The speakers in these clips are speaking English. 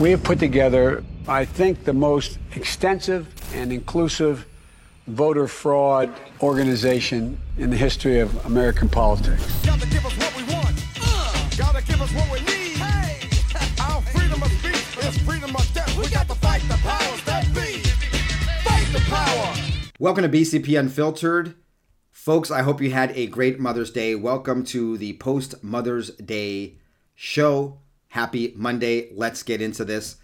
We have put together, I think, the most extensive and inclusive voter fraud organization in the history of American politics. Gotta give us what we want. Uh, gotta give us what we need. Hey. Our freedom of speech is freedom of death. We got to fight the powers that be. Fight the power. Welcome to BCP Unfiltered. Folks, I hope you had a great Mother's Day. Welcome to the post Mother's Day show. Happy Monday. Let's get into this.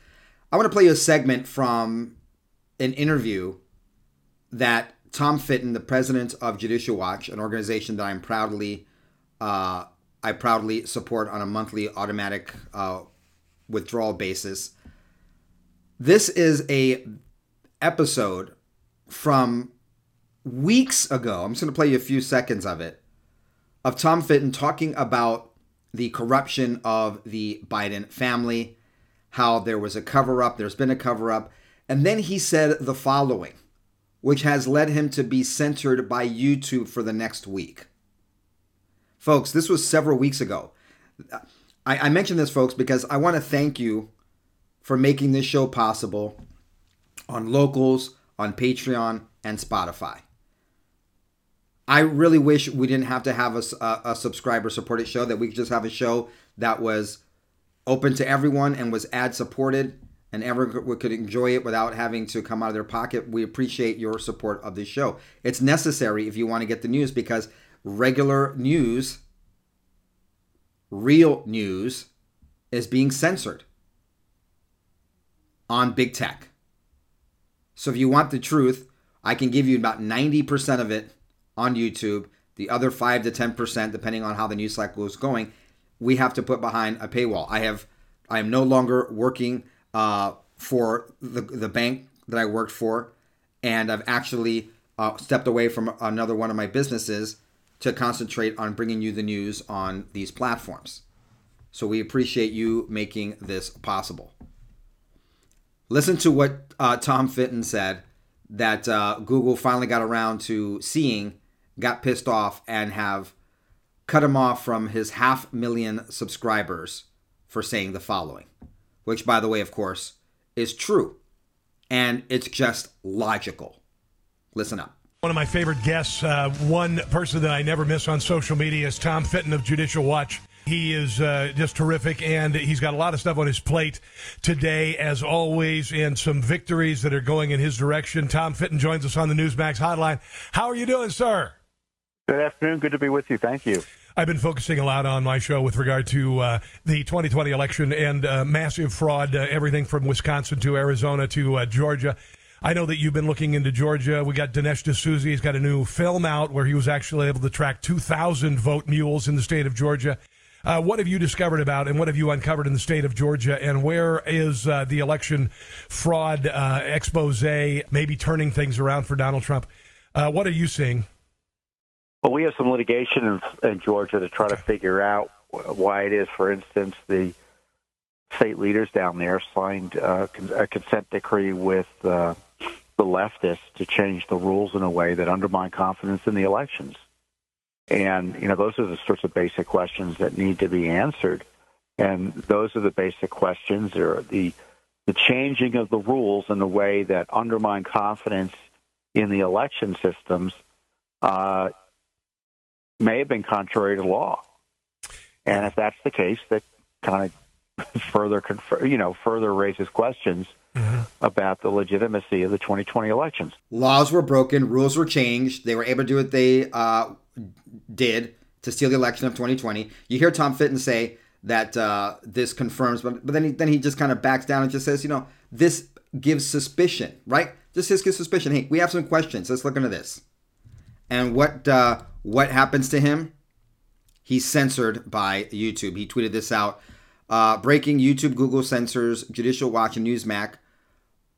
I want to play you a segment from an interview that Tom Fitton, the president of Judicial Watch, an organization that I'm proudly uh, I proudly support on a monthly automatic uh, withdrawal basis. This is a episode from weeks ago. I'm just going to play you a few seconds of it of Tom Fitton talking about the corruption of the Biden family, how there was a cover up, there's been a cover up, and then he said the following which has led him to be censored by YouTube for the next week. Folks, this was several weeks ago. I, I mention this, folks, because I want to thank you for making this show possible on Locals, on Patreon, and Spotify. I really wish we didn't have to have a, a, a subscriber supported show, that we could just have a show that was open to everyone and was ad supported and everyone could enjoy it without having to come out of their pocket, we appreciate your support of this show. It's necessary if you want to get the news because regular news, real news, is being censored on big tech. So if you want the truth, I can give you about 90% of it on YouTube. The other 5 to 10%, depending on how the news cycle is going, we have to put behind a paywall. I have I am no longer working uh, for the, the bank that I worked for, and I've actually uh, stepped away from another one of my businesses to concentrate on bringing you the news on these platforms. So we appreciate you making this possible. Listen to what uh, Tom Fitton said that uh, Google finally got around to seeing, got pissed off, and have cut him off from his half million subscribers for saying the following which, by the way, of course, is true. And it's just logical. Listen up. One of my favorite guests, uh, one person that I never miss on social media is Tom Fitton of Judicial Watch. He is uh, just terrific, and he's got a lot of stuff on his plate today, as always, and some victories that are going in his direction. Tom Fitton joins us on the Newsmax hotline. How are you doing, sir? Good afternoon. Good to be with you. Thank you. I've been focusing a lot on my show with regard to uh, the 2020 election and uh, massive fraud, uh, everything from Wisconsin to Arizona to uh, Georgia. I know that you've been looking into Georgia. We got Dinesh D'Souza. He's got a new film out where he was actually able to track 2,000 vote mules in the state of Georgia. Uh, what have you discovered about and what have you uncovered in the state of Georgia? And where is uh, the election fraud expose maybe turning things around for Donald Trump? what are you seeing? Well, we have some litigation in, in Georgia to try to figure out why it is, for instance, the state leaders down there signed uh, a consent decree with uh, the leftists to change the rules in a way that undermine confidence in the elections. And, you know, those are the sorts of basic questions that need to be answered. And those are the basic questions or the, the changing of the rules in a way that undermine confidence in the election systems uh, may have been contrary to law. And if that's the case, that kind of further confer, you know further raises questions mm-hmm. about the legitimacy of the 2020 elections. Laws were broken, rules were changed. They were able to do what they uh, did to steal the election of 2020. You hear Tom Fitton say that uh, this confirms, but but then he, then he just kind of backs down and just says, you know, this gives suspicion, right? This gives suspicion. Hey, we have some questions. Let's look into this. And what uh, what happens to him? He's censored by YouTube. He tweeted this out. Uh, breaking YouTube, Google censors Judicial Watch and Newsmax.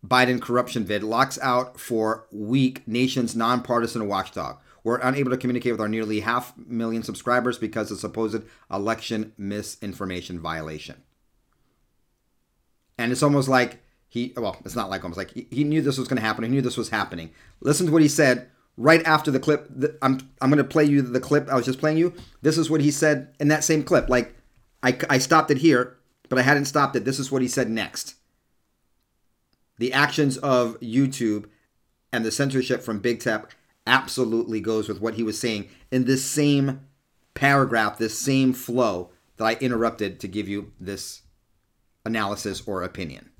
Biden corruption vid locks out for week nation's nonpartisan watchdog. We're unable to communicate with our nearly half million subscribers because of supposed election misinformation violation. And it's almost like he, well, it's not like almost like he, he knew this was going to happen. He knew this was happening. Listen to what he said right after the clip. I'm I'm going to play you the clip I was just playing you. This is what he said in that same clip. Like I I stopped it here, but I hadn't stopped it. This is what he said next. the actions of YouTube and the censorship from Big Tech absolutely goes with what he was saying in this same paragraph, this same flow that I interrupted to give you this analysis or opinion.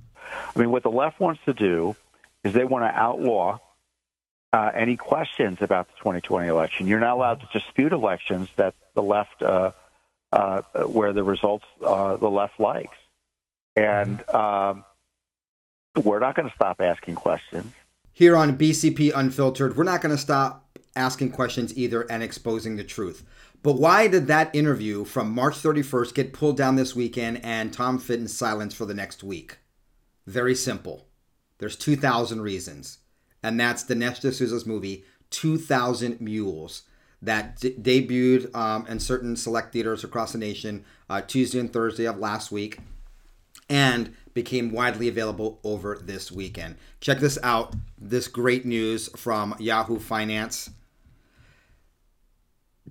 I mean, what the left wants to do is they want to outlaw uh, any questions about the 2020 election. You're not allowed to dispute elections that the left, uh, uh, where the results uh, the left likes. And um, we're not going to stop asking questions. Here on BCP Unfiltered, we're not going to stop asking questions either and exposing the truth. But why did that interview from March 31st get pulled down this weekend and Tom Fitton silenced for the next week? Very simple. There's 2,000 reasons. And that's Dinesh D'Souza's movie, 2,000 Mules, that d- debuted um, in certain select theaters across the nation uh, Tuesday and Thursday of last week and became widely available over this weekend. Check this out this great news from Yahoo Finance.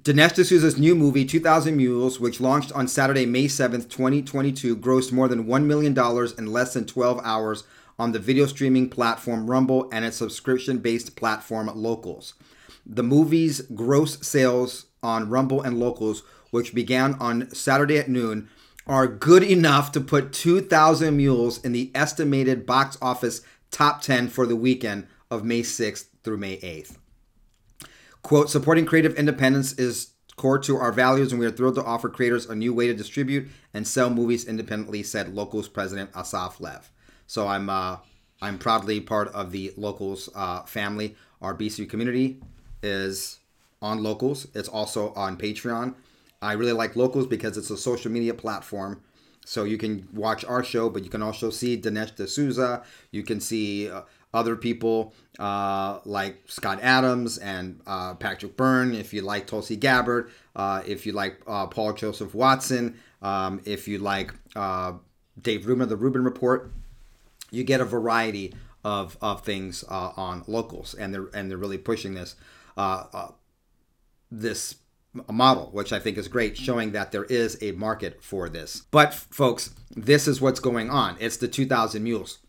Dinesh D'Souza's new movie, 2000 Mules, which launched on Saturday, May 7th, 2022, grossed more than $1 million in less than 12 hours on the video streaming platform Rumble and its subscription based platform Locals. The movie's gross sales on Rumble and Locals, which began on Saturday at noon, are good enough to put 2,000 Mules in the estimated box office top 10 for the weekend of May 6th through May 8th. Quote, supporting creative independence is core to our values, and we are thrilled to offer creators a new way to distribute and sell movies independently, said Locals president Assaf Lev. So I'm uh, I'm proudly part of the Locals uh, family. Our BC community is on Locals. It's also on Patreon. I really like Locals because it's a social media platform. So you can watch our show, but you can also see Dinesh D'Souza. You can see uh, other people uh, like Scott Adams and uh, Patrick Byrne. If you like Tulsi Gabbard, uh, if you like uh, Paul Joseph Watson, um, if you like uh, Dave Rubin, of the Rubin Report, you get a variety of, of things uh, on Locals, and they're and they're really pushing this uh, this model, which I think is great, showing that there is a market for this. But, folks, this is what's going on. It's the 2000 Mules.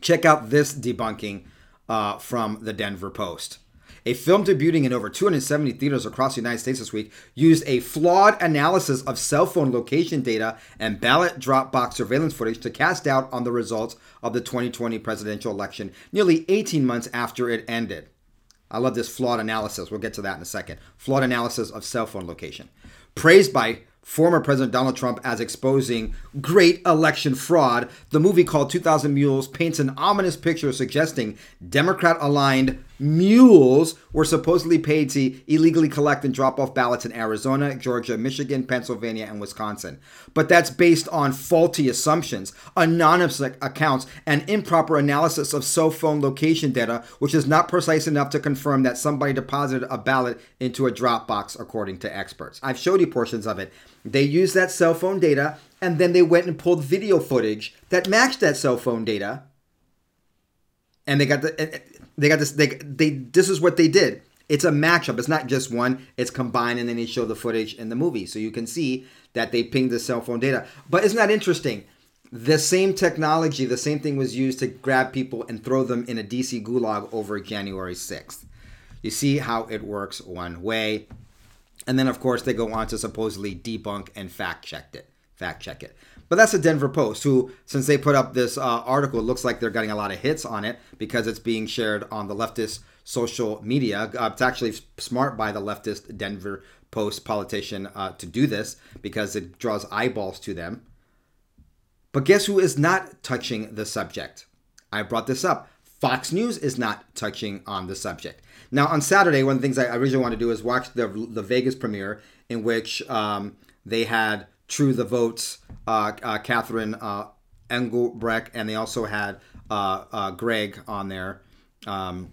Check out this debunking uh, from the Denver Post. A film debuting in over 270 theaters across the United States this week used a flawed analysis of cell phone location data and ballot drop box surveillance footage to cast doubt on the results of the 2020 presidential election nearly 18 months after it ended. I love this flawed analysis. We'll get to that in a second. Flawed analysis of cell phone location. Praised by former President Donald Trump as exposing great election fraud, the movie called 2000 Mules paints an ominous picture suggesting Democrat aligned mules were supposedly paid to illegally collect and drop off ballots in Arizona, Georgia, Michigan, Pennsylvania, and Wisconsin. But that's based on faulty assumptions, anonymous accounts, and improper analysis of cell phone location data, which is not precise enough to confirm that somebody deposited a ballot into a drop box, according to experts. I've showed you portions of it. They used that cell phone data and then they went and pulled video footage that matched that cell phone data. And they got the they got this they they this is what they did. It's a matchup. It's not just one. It's combined and then they show the footage in the movie. So you can see that they pinged the cell phone data. But isn't that interesting? The same technology, the same thing was used to grab people and throw them in a DC gulag over January 6th. You see how it works one way. And then, of course, they go on to supposedly debunk and fact check it. Fact check it. But that's the Denver Post, who, since they put up this uh, article, it looks like they're getting a lot of hits on it because it's being shared on the leftist social media. Uh, it's actually smart by the leftist Denver Post politician uh, to do this because it draws eyeballs to them. But guess who is not touching the subject? I brought this up. Fox News is not touching on the subject. Now, on Saturday, one of the things I originally wanted to do is watch the the Vegas premiere, in which um, they had True the Votes, uh, uh, Catherine uh, Engelbrecht, and they also had uh, uh, Greg on there um,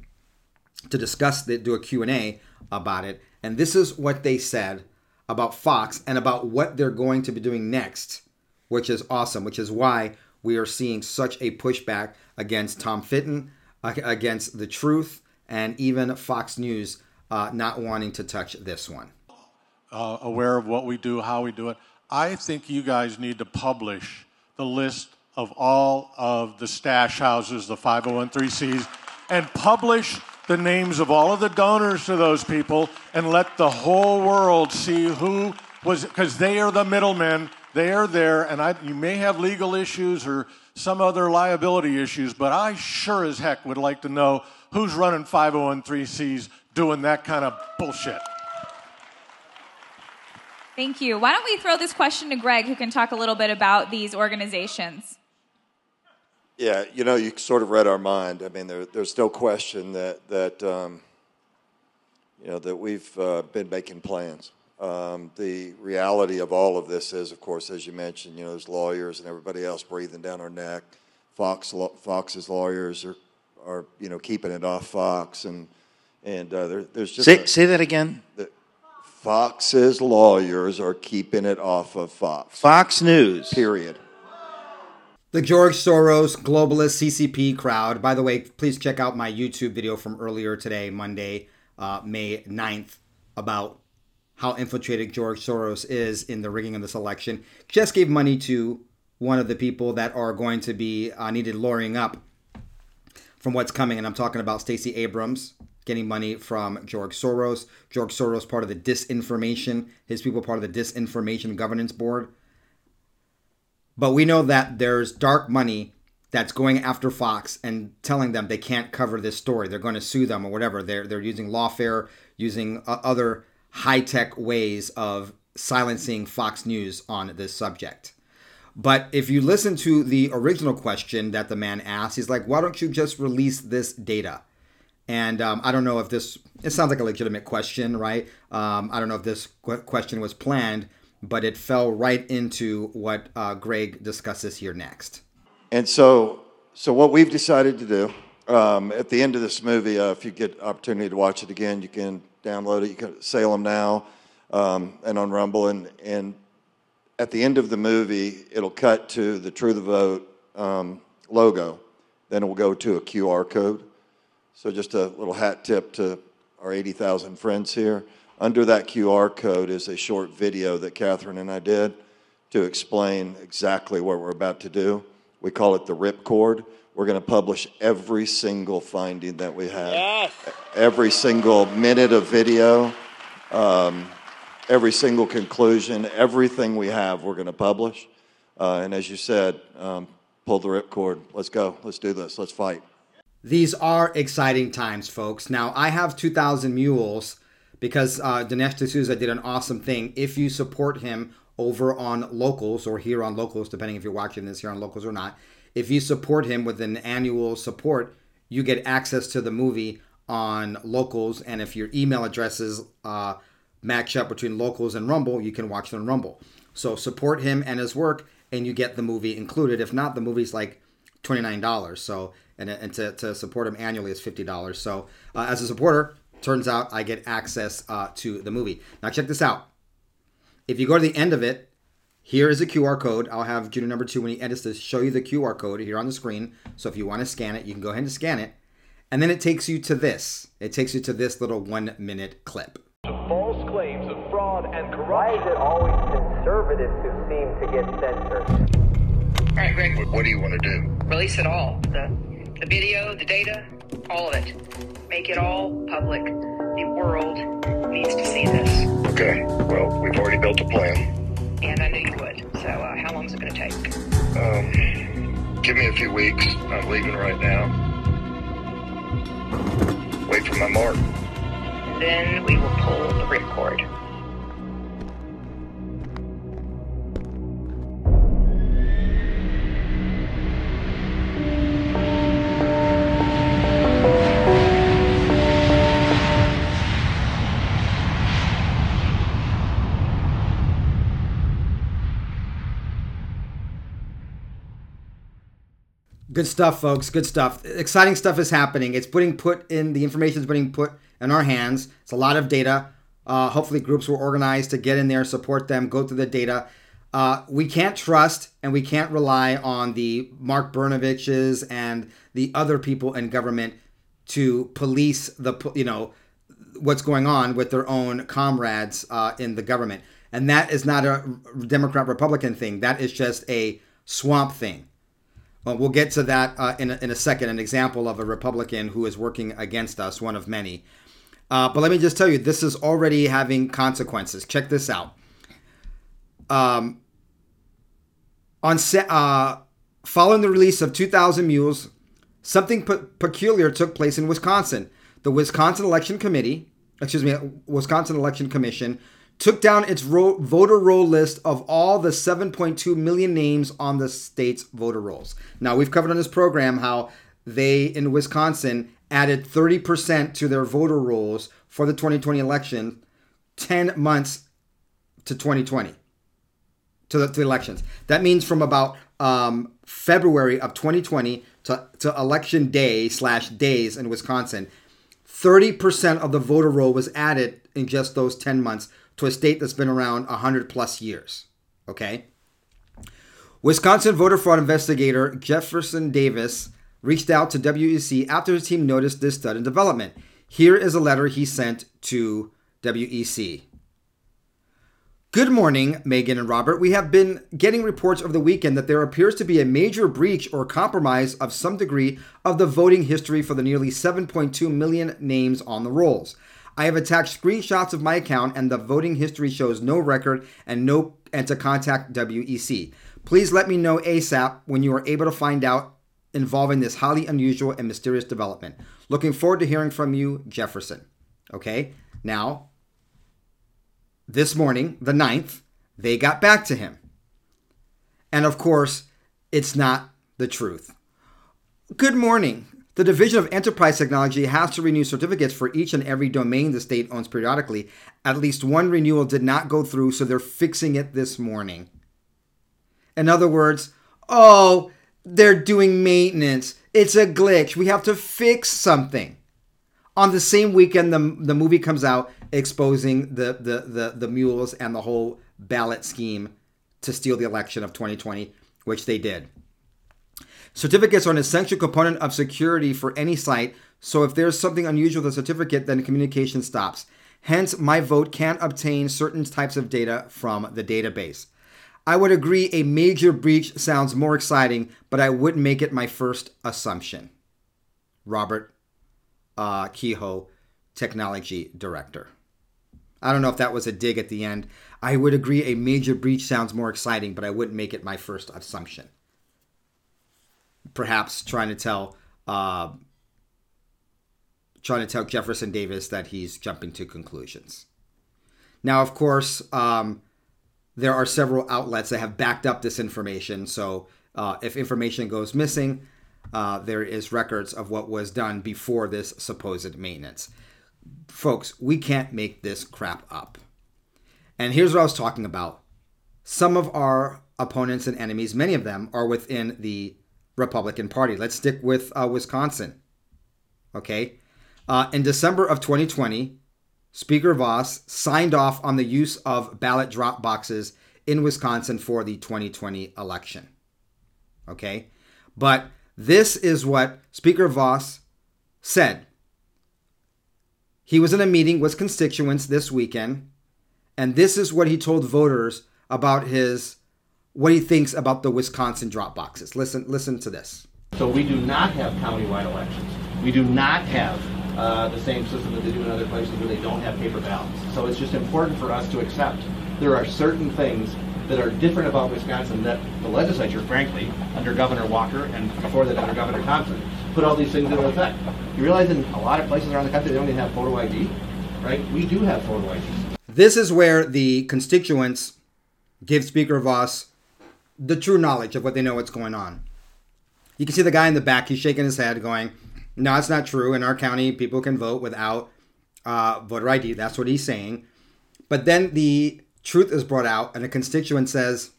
to discuss, the, do a Q&A about it. And this is what they said about Fox and about what they're going to be doing next, which is awesome, which is why we are seeing such a pushback against Tom Fitton, against the truth, and even Fox News uh, not wanting to touch this one. Uh, aware of what we do, how we do it. I think you guys need to publish the list of all of the stash houses, the 501c, and publish the names of all of the donors to those people and let the whole world see who was, because they are the middlemen. They are there, and I, you may have legal issues or some other liability issues, but I sure as heck would like to know who's running 501c doing that kind of bullshit. Thank you. Why don't we throw this question to Greg, who can talk a little bit about these organizations? Yeah, you know, you sort of read our mind. I mean, there, there's no question that that um, you know that we've uh, been making plans. Um, the reality of all of this is, of course, as you mentioned, you know, there's lawyers and everybody else breathing down our neck. Fox, Fox's lawyers are, are you know, keeping it off Fox, and and uh, there, there's just say, a, say that again. The, Fox's lawyers are keeping it off of Fox. Fox News. Period. The George Soros globalist CCP crowd. By the way, please check out my YouTube video from earlier today, Monday, uh, May 9th, about how infiltrated George Soros is in the rigging of this election. Just gave money to one of the people that are going to be uh, needed lawyering up from what's coming, and I'm talking about Stacey Abrams getting money from George Soros. George Soros, part of the disinformation, his people, part of the disinformation governance board. But we know that there's dark money that's going after Fox and telling them they can't cover this story. They're going to sue them or whatever. They're they're using lawfare, using uh, other high tech ways of silencing Fox News on this subject. But if you listen to the original question that the man asked, he's like, "Why don't you just release this data?" And um, I don't know if this, it sounds like a legitimate question, right? Um, I don't know if this question was planned, but it fell right into what uh, Greg discusses here next. And so, so what we've decided to do um, at the end of this movie, uh, if you get opportunity to watch it again, you can download it. You can Salem now um, and on Rumble. And, and at the end of the movie, it'll cut to the True the Vote um, logo. Then it will go to a QR code. So just a little hat tip to our 80,000 friends here. Under that QR code is a short video that Catherine and I did to explain exactly what we're about to do. We call it the ripcord. We're going to publish every single finding that we have, yes. every single minute of video, um, every single conclusion, everything we have, we're going to publish. Uh, and as you said, um, pull the ripcord. Let's go. Let's do this. Let's fight. These are exciting times, folks. Now, I have 2,000 Mules because uh, Dinesh D'Souza did an awesome thing. If you support him over on Locals or here on Locals, depending if you're watching this here on Locals or not, if you support him with an annual support, you get access to the movie on Locals. And if your email addresses uh, match up between Locals and Rumble, you can watch it on Rumble. So support him and his work, and you get the movie included. If not, the movie's like $29. So and, and to, to support him annually is $50. So uh, as a supporter, turns out I get access uh, to the movie. Now check this out. If you go to the end of it, here is a QR code. I'll have Junior number two when he edits this show you the QR code here on the screen. So if you want to scan it, you can go ahead and scan it. And then it takes you to this. It takes you to this little one minute clip. False claims of fraud and corruption. Why is it always conservatives who seem to get censored? All right, Greg. What do you want to do? Release it all. The the video, the data, all of it. Make it all public. The world needs to see this. Okay. Well, we've already built a plan. And I knew you would. So, uh, how long is it going to take? Um, give me a few weeks. I'm leaving right now. Wait for my mark. Then we will pull the Good stuff, folks. Good stuff. Exciting stuff is happening. It's putting put in the information is being put in our hands. It's a lot of data. Uh, hopefully, groups will organize to get in there, support them, go through the data. Uh, we can't trust and we can't rely on the Mark Brnoviches and the other people in government to police the you know what's going on with their own comrades uh, in the government. And that is not a Democrat Republican thing. That is just a swamp thing. Well, we'll get to that uh, in, a, in a second, an example of a Republican who is working against us, one of many. Uh, but let me just tell you, this is already having consequences. Check this out. Um, on uh, following the release of 2,000 Mules, something pe- peculiar took place in Wisconsin. The Wisconsin Election Committee, excuse me, Wisconsin Election Commission, took down its ro- voter roll list of all the 7.2 million names on the state's voter rolls. Now, we've covered on this program how they in Wisconsin added 30% to their voter rolls for the 2020 election 10 months to 2020 to the, to elections. That means from about um, February of 2020 to, to election day slash days in Wisconsin, 30% of the voter roll was added in just those 10 months to a state that's been around 100 plus years. Okay? Wisconsin voter fraud investigator Jefferson Davis reached out to WEC after his team noticed this sudden development. Here is a letter he sent to WEC. Good morning, Meagan and Robert. We have been getting reports over the weekend that there appears to be a major breach or compromise of some degree of the voting history for the nearly 7.2 million names on the rolls. I have attached screenshots of my account and the voting history shows no record and no and to contact WEC. Please let me know ASAP when you are able to find out involving this highly unusual and mysterious development. Looking forward to hearing from you, Jefferson. Okay? Now, this morning, the 9th, they got back to him. And of course, it's not the truth. Good morning. The Division of Enterprise Technology has to renew certificates for each and every domain the state owns periodically. At least one renewal did not go through, so they're fixing it this morning. In other words, oh, they're doing maintenance. It's a glitch. We have to fix something. On the same weekend, the, the movie comes out exposing the, the, the, the mules and the whole ballot scheme to steal the election of 2020, which they did. Certificates are an essential component of security for any site, so if there's something unusual with a certificate, then communication stops. Hence, MyVote can't obtain certain types of data from the database. I would agree a major breach sounds more exciting, but I wouldn't make it my first assumption. Robert uh, Kehoe, Technology Director. I don't know if that was a dig at the end. I would agree a major breach sounds more exciting, but I wouldn't make it my first assumption. Perhaps trying to tell uh, trying to tell Jefferson Davis that he's jumping to conclusions. Now, of course, um, there are several outlets that have backed up this information. So uh, if information goes missing, uh, there is records of what was done before this supposed maintenance. Folks, we can't make this crap up. And here's what I was talking about. Some of our opponents and enemies, many of them, are within the Republican Party. Let's stick with uh, Wisconsin. Okay. Uh, in December of 2020, Speaker Vos signed off on the use of ballot drop boxes in Wisconsin for the 2020 election. Okay. But this is what Speaker Vos said. He was in a meeting with constituents this weekend, and this is what he told voters about his what he thinks about the Wisconsin drop boxes. Listen, listen to this. So we do not have countywide elections. We do not have uh, the same system that they do in other places where they don't have paper ballots. So it's just important for us to accept there are certain things that are different about Wisconsin that the legislature, frankly, under Governor Walker and before that under Governor Thompson, put all these things into effect. You realize in a lot of places around the country they don't even have photo ID, right? We do have photo ID. This is where the constituents give Speaker Vos the true knowledge of what they know what's going on. You can see the guy in the back, he's shaking his head, going, No, it's not true. In our county, people can vote without uh, voter ID. That's what he's saying. But then the truth is brought out, and a constituent says,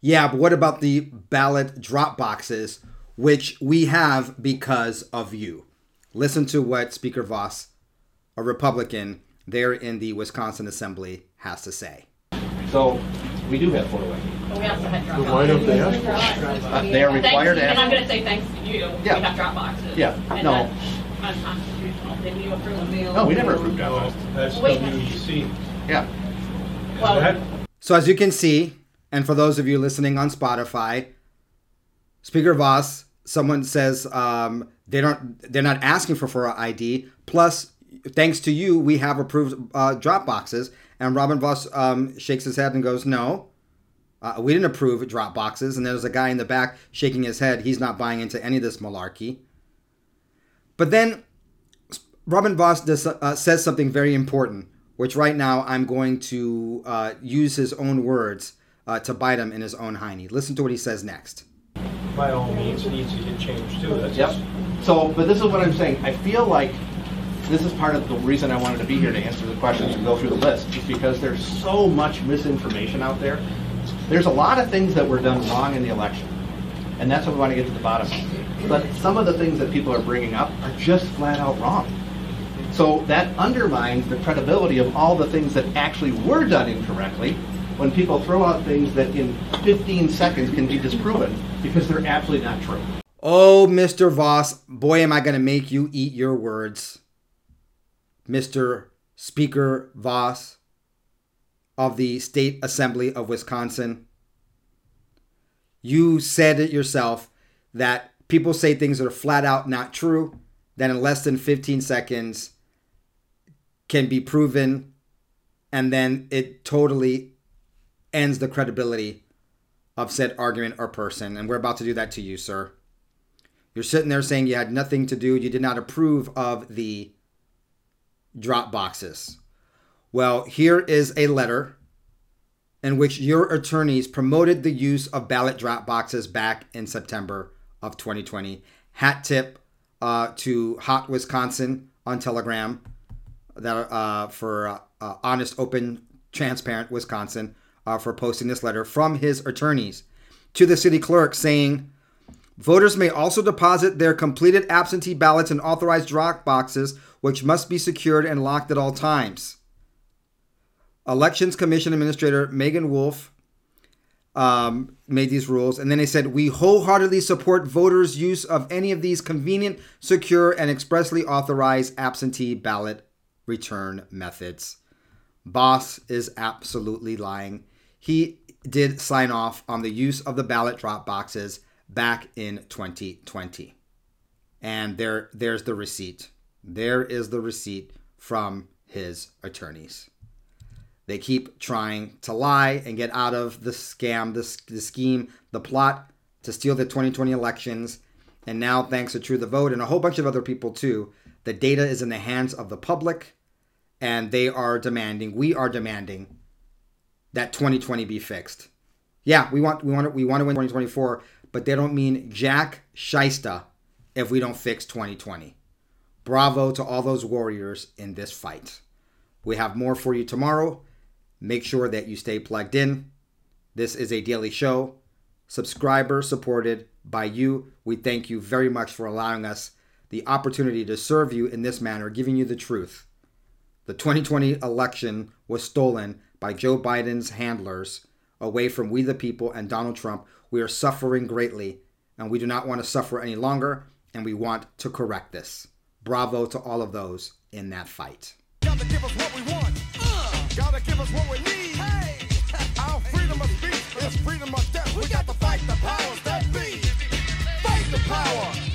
Yeah, but what about the ballot drop boxes, which we have because of you? Listen to what Speaker Vos, a Republican there in the Wisconsin Assembly, has to say. So we do have photo ID. But we also had drop So why don't they ask boxes. Uh, they are required to And I'm going to say thanks to you, we Yeah. have drop boxes. Yeah, And no. that's unconstitutional. Didn't you approve of No, we never approved that. one. That's Wait. WEC. Yeah. Well, So, as you can see, and for those of you listening on Spotify, Speaker Vos, someone says um, they don't, they're not asking for for ID. Plus, thanks to you, we have approved uh, drop boxes. And Robin Vos um, shakes his head and goes, "No, uh, we didn't approve drop boxes." And there's a guy in the back shaking his head. He's not buying into any of this malarkey. But then Robin Vos does, uh, says something very important, which right now I'm going to uh, use his own words uh, to bite him in his own hiney. Listen to what he says next. By all means, it needs to get changed too. That's Yep. So, but this is what I'm saying. I feel like this is part of the reason I wanted to be here to answer the questions and go through the list, is because there's so much misinformation out there. There's a lot of things that were done wrong in the election, and that's what we want to get to the bottom of. But some of the things that people are bringing up are just flat out wrong. So that undermines the credibility of all the things that actually were done incorrectly when people throw out things that in 15 seconds can be disproven because they're absolutely not true. Oh, Mr. Vos, boy, am I going to make you eat your words. Mr. Speaker Vos of the State Assembly of Wisconsin. You said it yourself that people say things that are flat out not true, that in less than 15 seconds can be proven, and then it totally ends the credibility of said argument or person. And we're about to do that to you, sir. You're sitting there saying you had nothing to do, you did not approve of the drop boxes. Well, here is a letter in which your attorneys promoted the use of ballot drop boxes back in September of 2020. Hat tip uh, to Hot Wisconsin on Telegram that uh, for uh, uh, honest, open, transparent Wisconsin uh, for posting this letter from his attorneys to the city clerk saying. Voters may also deposit their completed absentee ballots in authorized drop boxes, which must be secured and locked at all times. Elections Commission Administrator Meagan Wolfe um, made these rules, and then they said, We wholeheartedly support voters' use of any of these convenient, secure, and expressly authorized absentee ballot return methods. Vos is absolutely lying. He did sign off on the use of the ballot drop boxes back in 2020. And there there's the receipt. There is the receipt from his attorneys. They keep trying to lie and get out of the scam, the, the scheme, the plot to steal the 2020 elections. And now, thanks to True the Vote and a whole bunch of other people too, the data is in the hands of the public and they are demanding, we are demanding that 2020 be fixed. Yeah, we want we want we want to win 2024, but they don't mean Jack Shysta if we don't fix 2020. Bravo to all those warriors in this fight. We have more for you tomorrow. Make sure that you stay plugged in. This is a daily show, subscriber supported by you. We thank you very much for allowing us the opportunity to serve you in this manner, giving you the truth. The 2020 election was stolen by Joe Biden's handlers away from we the people and Donald Trump. We are suffering greatly, and we do not want to suffer any longer, and we want to correct this. Bravo to all of those in that fight. Gotta give us what we want. Gotta give us what we need. Hey, our freedom of speech is freedom of death. We got to fight the powers that be. Fight the power.